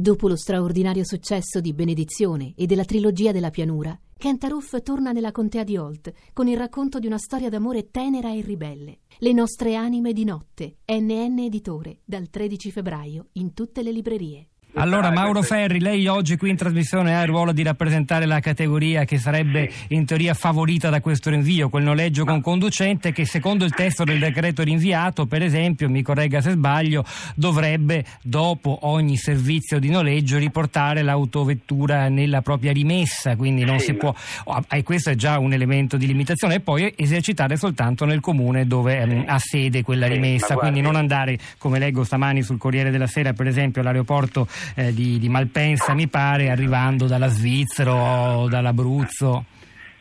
Dopo lo straordinario successo di Benedizione e della trilogia della pianura, Kent Aruf torna nella contea di Holt con il racconto di una storia d'amore tenera e ribelle. Le nostre anime di notte, NN Editore, dal 13 febbraio in tutte le librerie. Allora Mauro Ferri, lei oggi qui in trasmissione ha il ruolo di rappresentare la categoria che sarebbe in teoria favorita da questo rinvio, quel noleggio con conducente che secondo il testo del decreto rinviato, per esempio, mi corregga se sbaglio, dovrebbe dopo ogni servizio di noleggio riportare l'autovettura nella propria rimessa, quindi non si può, oh, e questo è già un elemento di limitazione, e poi esercitare soltanto nel comune dove sì. ha sede quella rimessa, quindi non andare, come leggo stamani sul Corriere della Sera, per esempio, all'aeroporto eh, di, di, Malpensa, mi pare, arrivando dalla Svizzera o dall'Abruzzo.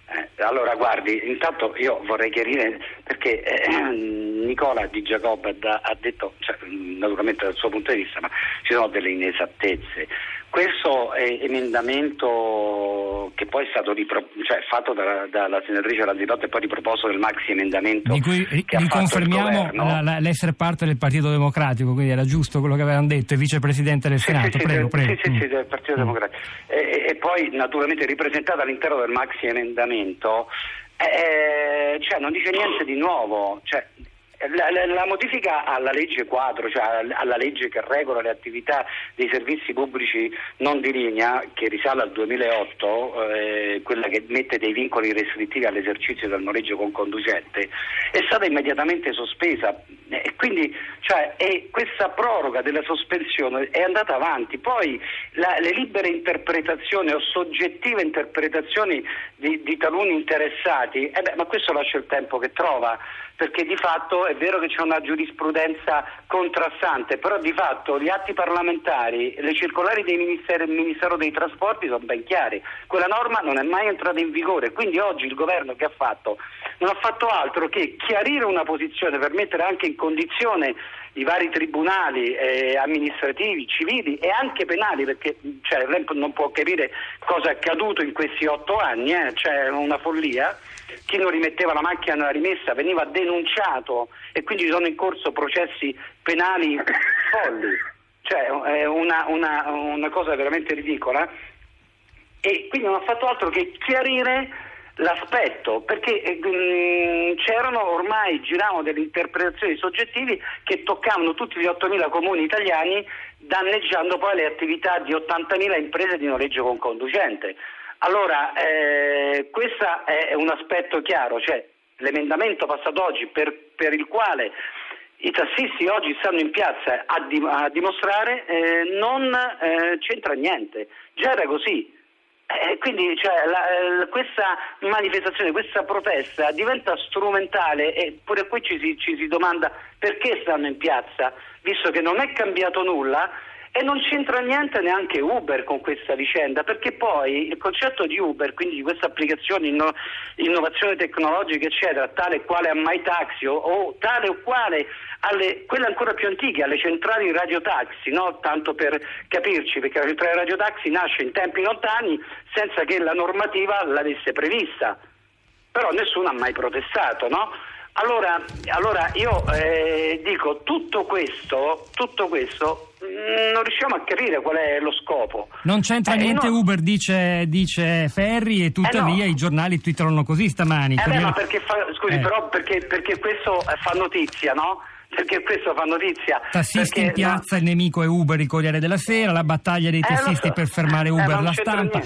Eh, allora, guardi, intanto io vorrei chiarire perché eh, Nicola Di Giacobbe ha detto, cioè, naturalmente dal suo punto di vista, ma ci sono delle inesattezze. Questo emendamento che poi è stato ripro- cioè, fatto dalla, dalla senatrice Lanzilotto e poi riproposto del maxi emendamento di cui riconfermiamo la, la, l'essere parte del Partito Democratico, quindi era giusto quello che avevano detto, il vicepresidente del sì, Senato. Sì, prego, sì, prego. Sì, sì, sì, del Partito mm. Democratico. E, e, poi naturalmente ripresentata all'interno del maxi emendamento. Eh, cioè, non dice niente di nuovo, cioè, la, la, la, modifica alla legge quadro, cioè alla legge che regola le attività dei servizi pubblici non di linea, che risale al 2008, eh, quella che mette dei vincoli restrittivi all'esercizio del noleggio con conducente, è stata immediatamente sospesa. E quindi cioè, questa proroga della sospensione è andata avanti. Poi la, le libere interpretazioni o soggettive interpretazioni di, di taluni interessati, eh beh, ma questo lascia il tempo che trova perché di fatto è vero che c'è una giurisprudenza contrastante, però di fatto gli atti parlamentari, le circolari del Ministero dei Trasporti sono ben chiari. Quella norma non è mai entrata in vigore, quindi oggi il governo che ha fatto non ha fatto altro che chiarire una posizione per mettere anche in condizione i vari tribunali eh, amministrativi, civili e anche penali, perché cioè, lei non può capire cosa è accaduto in questi otto anni, eh? c'è una follia chi non rimetteva la macchina nella rimessa veniva denunciato e quindi sono in corso processi penali folli, cioè è una, una, una cosa veramente ridicola e quindi non ha fatto altro che chiarire l'aspetto, perché eh, c'erano ormai, giravano delle interpretazioni soggettivi che toccavano tutti gli 8.000 comuni italiani danneggiando poi le attività di 80.000 imprese di noleggio con conducente. Allora, eh, questo è un aspetto chiaro, cioè l'emendamento passato oggi per, per il quale i tassisti oggi stanno in piazza a, di, a dimostrare eh, non eh, c'entra niente, già era così. Eh, quindi cioè, la, eh, questa manifestazione, questa protesta diventa strumentale e pure qui ci si, ci si domanda perché stanno in piazza, visto che non è cambiato nulla e non c'entra niente neanche Uber con questa vicenda, perché poi il concetto di Uber, quindi di questa applicazione, inno- innovazione tecnologica, eccetera, tale quale a MyTaxi o, o tale o quale alle, quelle ancora più antiche, alle centrali radiotaxi, no? tanto per capirci, perché la centrale radiotaxi nasce in tempi lontani senza che la normativa l'avesse prevista, però nessuno ha mai protestato, no? Allora, allora io eh, dico tutto questo, tutto questo mm, non riusciamo a capire qual è lo scopo. Non c'entra eh, niente no. Uber, dice, dice, Ferri, e tuttavia eh no. i giornali titolano così stamani. Eh beh, ma perché fa, scusi, eh. però perché, perché questo fa notizia, no? perché questo fa notizia. Tassisti in piazza, no. il nemico è Uber, il Corriere della Sera, la battaglia dei tassisti so. per fermare Uber, la stampa.